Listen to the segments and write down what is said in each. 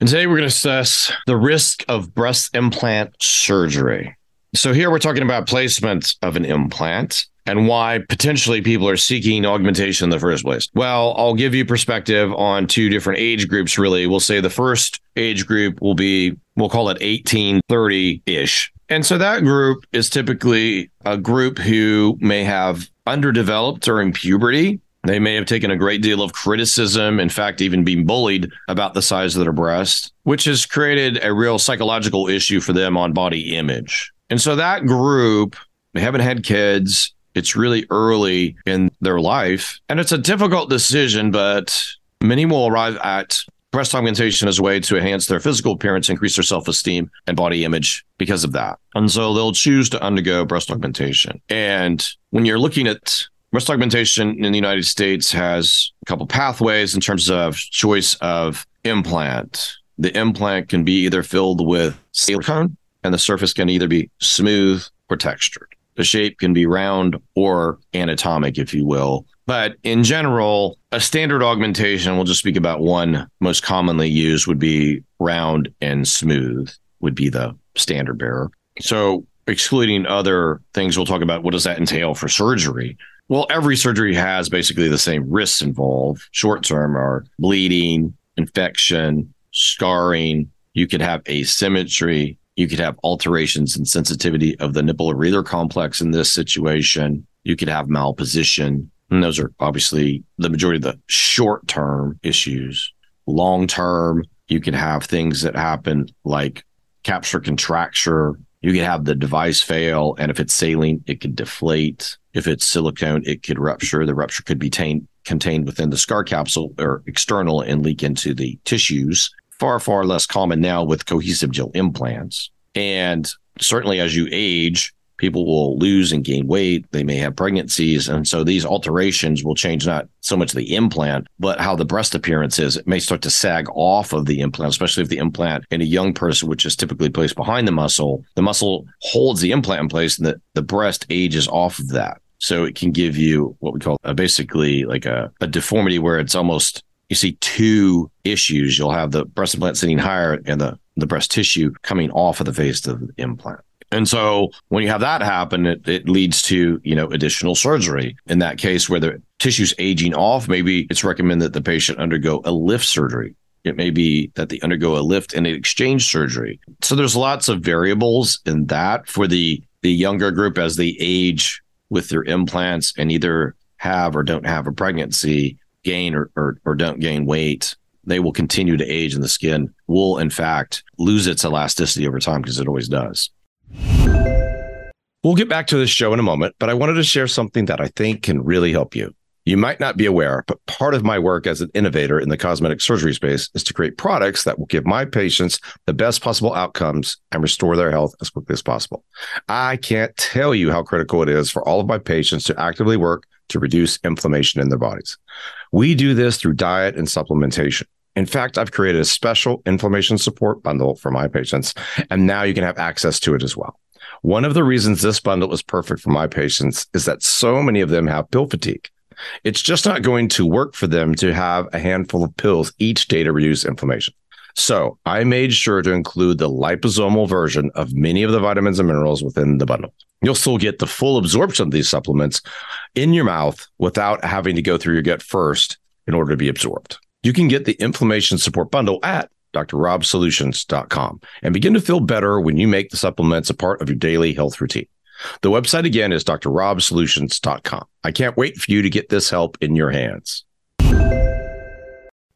And today we're going to assess the risk of breast implant surgery. So, here we're talking about placement of an implant and why potentially people are seeking augmentation in the first place. Well, I'll give you perspective on two different age groups, really. We'll say the first age group will be, we'll call it 18, 30 ish. And so that group is typically a group who may have underdeveloped during puberty they may have taken a great deal of criticism, in fact, even being bullied about the size of their breast, which has created a real psychological issue for them on body image. And so that group, they haven't had kids. It's really early in their life. And it's a difficult decision, but many will arrive at breast augmentation as a way to enhance their physical appearance, increase their self esteem and body image because of that. And so they'll choose to undergo breast augmentation. And when you're looking at breast augmentation in the United States has a couple pathways in terms of choice of implant. The implant can be either filled with silicone, and the surface can either be smooth or textured. The shape can be round or anatomic, if you will. But in general, a standard augmentation, we'll just speak about one most commonly used, would be round and smooth, would be the standard bearer. So, excluding other things, we'll talk about what does that entail for surgery. Well, every surgery has basically the same risks involved. Short term are bleeding, infection, scarring. You could have asymmetry. You could have alterations in sensitivity of the nipple areolar complex in this situation. You could have malposition. And those are obviously the majority of the short term issues. Long term, you can have things that happen like capsular contracture. You could have the device fail. And if it's saline, it could deflate. If it's silicone, it could rupture. The rupture could be contained within the scar capsule or external and leak into the tissues. Far, far less common now with cohesive gel implants. And certainly as you age, people will lose and gain weight. They may have pregnancies. And so these alterations will change not so much the implant, but how the breast appearance is. It may start to sag off of the implant, especially if the implant in a young person, which is typically placed behind the muscle, the muscle holds the implant in place and the, the breast ages off of that. So it can give you what we call a, basically like a, a deformity where it's almost you see two issues. You'll have the breast implant sitting higher and the, the breast tissue coming off of the face of the implant. And so when you have that happen, it, it leads to, you know, additional surgery. In that case where the tissue's aging off, maybe it's recommended that the patient undergo a lift surgery. It may be that they undergo a lift and an exchange surgery. So there's lots of variables in that for the the younger group as they age with their implants and either have or don't have a pregnancy, gain or, or, or don't gain weight, they will continue to age and the skin will, in fact, lose its elasticity over time because it always does. We'll get back to this show in a moment, but I wanted to share something that I think can really help you. You might not be aware, but part of my work as an innovator in the cosmetic surgery space is to create products that will give my patients the best possible outcomes and restore their health as quickly as possible. I can't tell you how critical it is for all of my patients to actively work to reduce inflammation in their bodies. We do this through diet and supplementation. In fact, I've created a special inflammation support bundle for my patients, and now you can have access to it as well. One of the reasons this bundle is perfect for my patients is that so many of them have pill fatigue. It's just not going to work for them to have a handful of pills each day to reduce inflammation. So I made sure to include the liposomal version of many of the vitamins and minerals within the bundle. You'll still get the full absorption of these supplements in your mouth without having to go through your gut first in order to be absorbed. You can get the inflammation support bundle at drrobsolutions.com and begin to feel better when you make the supplements a part of your daily health routine. The website again is drrobsolutions.com. I can't wait for you to get this help in your hands.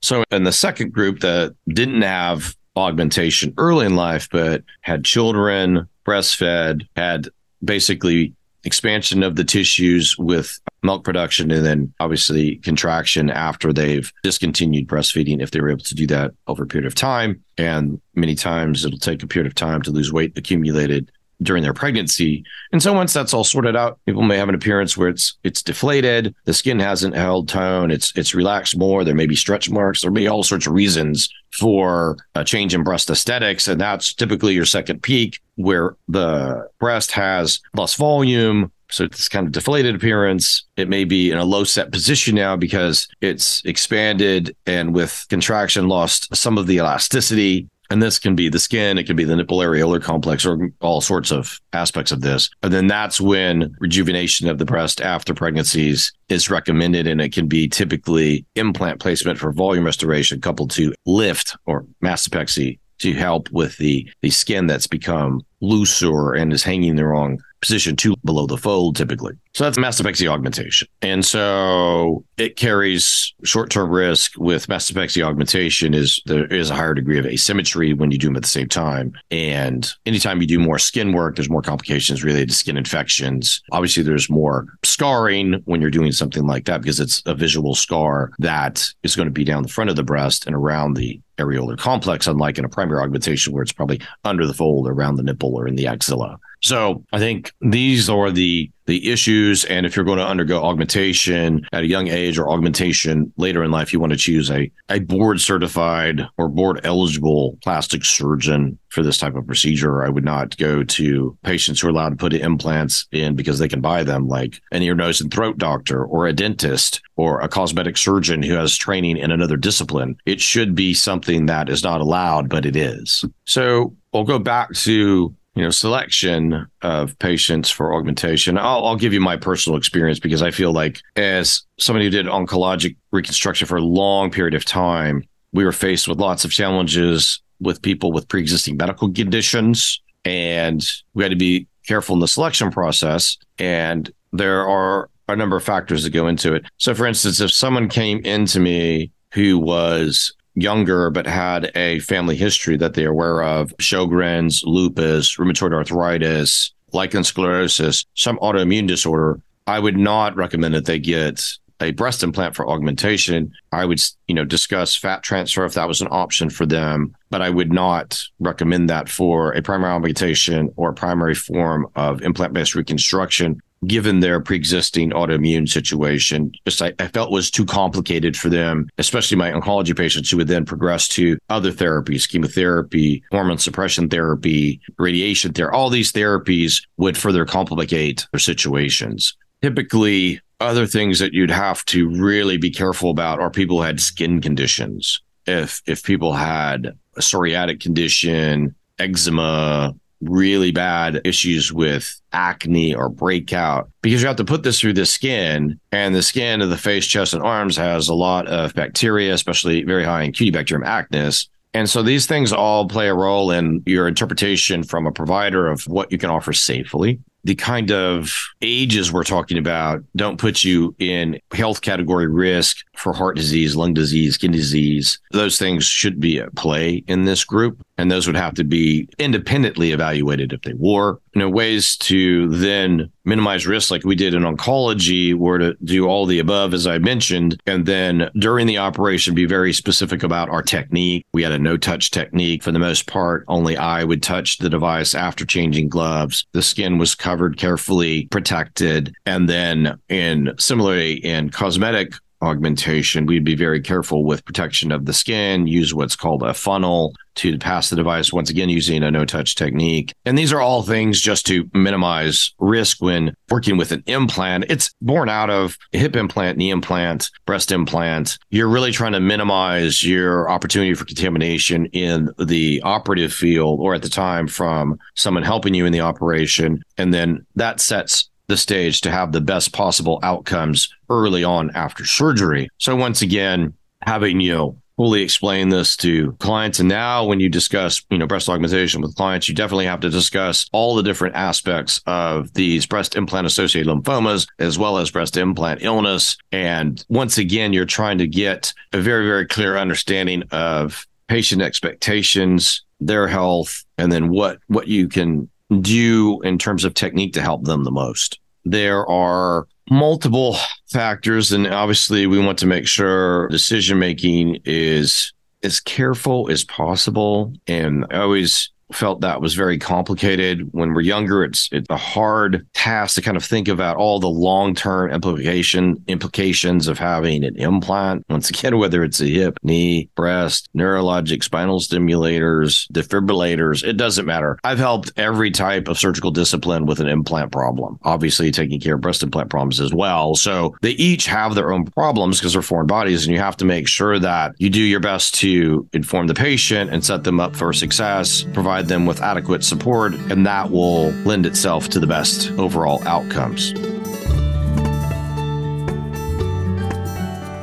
So, in the second group that didn't have augmentation early in life, but had children, breastfed, had basically expansion of the tissues with milk production and then obviously contraction after they've discontinued breastfeeding if they were able to do that over a period of time and many times it'll take a period of time to lose weight accumulated during their pregnancy. And so once that's all sorted out, people may have an appearance where it's it's deflated, the skin hasn't held tone, it's it's relaxed more, there may be stretch marks, there may be all sorts of reasons for a change in breast aesthetics. And that's typically your second peak where the breast has less volume, so it's kind of deflated appearance. It may be in a low set position now because it's expanded and with contraction lost some of the elasticity. And this can be the skin, it can be the nipple areolar complex, or all sorts of aspects of this. And then that's when rejuvenation of the breast after pregnancies is recommended. And it can be typically implant placement for volume restoration coupled to lift or mastopexy to help with the, the skin that's become looser and is hanging the wrong position two below the fold typically. So that's mastopexy augmentation. And so it carries short-term risk with mastopexy augmentation is there is a higher degree of asymmetry when you do them at the same time. And anytime you do more skin work, there's more complications related to skin infections. Obviously, there's more scarring when you're doing something like that because it's a visual scar that is going to be down the front of the breast and around the areolar complex, unlike in a primary augmentation where it's probably under the fold, around the nipple, or in the axilla. So I think these are the the issues. And if you're going to undergo augmentation at a young age or augmentation later in life, you want to choose a, a board certified or board eligible plastic surgeon for this type of procedure. I would not go to patients who are allowed to put implants in because they can buy them, like an ear, nose, and throat doctor or a dentist or a cosmetic surgeon who has training in another discipline. It should be something that is not allowed, but it is. So I'll go back to you know selection of patients for augmentation. I'll, I'll, give you my personal experience because i feel like as somebody who did oncologic reconstruction for a long period of time we were faced with lots of challenges with people with pre-existing medical conditions and we had to be careful in the selection process and there are a number of factors that go into it. So for instance if someone came into me who was younger but had a family history that they're aware of. Sjogren's, lupus, rheumatoid arthritis, lichen sclerosis, some autoimmune disorder, I would not recommend that they get a breast implant for augmentation. I would, you know, discuss fat transfer if that was an option for them, but I would not recommend that for a primary augmentation or primary form of implant-based reconstruction given their pre-existing autoimmune situation. Just I, I, felt was too complicated for them, especially my oncology patients who would then progress to other therapies, chemotherapy, hormone suppression therapy, radiation therapy. All these therapies would further complicate their situations. Typically, other things that you'd have to really be careful about are people who had skin conditions. If if people had a psoriatic condition, eczema, really bad issues with acne or breakout because you have to put this through the skin and the skin of the face, chest, and arms has a lot of bacteria, especially very high in Cutibacterium acnes. And so these things all play a role in your interpretation from a provider of what you can offer safely the kind of ages we're talking about don't put you in health category risk for heart disease, lung disease, skin disease. Those things should be at play in this group. And those would have to be independently evaluated if they were. You know, ways to then minimize risk like we did in oncology were to do all the above, as I mentioned. And then during the operation, be very specific about our technique. We had a no touch technique for the most part. Only I would touch the device after changing gloves. The skin was covered carefully, protected. And then in similarly in cosmetic augmentation, we'd be very careful with protection of the skin, use what's called a funnel to pass the device, once again, using a no touch technique. And these are all things just to minimize risk when working with an implant. It's born out of hip implant, knee implant, breast implant. You're really trying to minimize your opportunity for contamination in the operative field or at the time from someone helping you in the operation. And then that sets the stage to have the best possible outcomes early on after surgery. So once again, having, you know, fully explain this to clients. And now when you discuss, you know, breast augmentation with clients, you definitely have to discuss all the different aspects of these breast implant associated lymphomas, as well as breast implant illness. And once again, you're trying to get a very, very clear understanding of patient expectations, their health, and then what, what you can do in terms of technique to help them the most. There are multiple factors and obviously we want to make sure decision making is as careful as possible. And i always felt that was very complicated. When we're younger, it's it's a hard task to kind of think about all the long term implication implications of having an implant. Once again, whether it's a hip, knee, breast, neurologic, spinal stimulators, defibrillators, it doesn't matter. I've helped every type of surgical discipline with an implant problem. Obviously, taking care of breast implant problems as well. So they each have their own problems because they're foreign bodies, and you have to make sure that you do your best to inform the patient and set them up for success, provide provide them with adequate support, and that will lend itself to the best overall outcomes.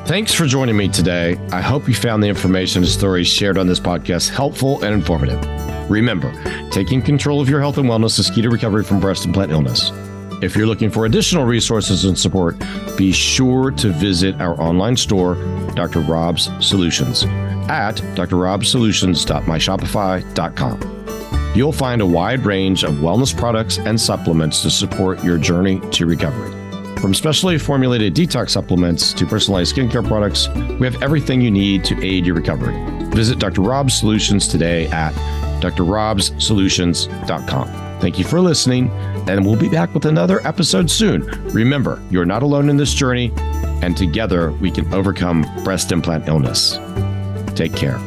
Thanks for joining me today. I hope you found the information and stories shared on this podcast helpful and informative. Remember, taking control of your health and wellness is key to recovery from breast implant illness. If you're looking for additional resources and support, be sure to visit our online store, Dr. Rob's Solutions, at drrobsolutions.myshopify.com. You'll find a wide range of wellness products and supplements to support your journey to recovery. From specially formulated detox supplements to personalized skincare products, we have everything you need to aid your recovery. Visit Dr. Rob's Solutions today at drrobsolutions.com. Thank you for listening, and we'll be back with another episode soon. Remember, you're not alone in this journey, and together we can overcome breast implant illness. Take care.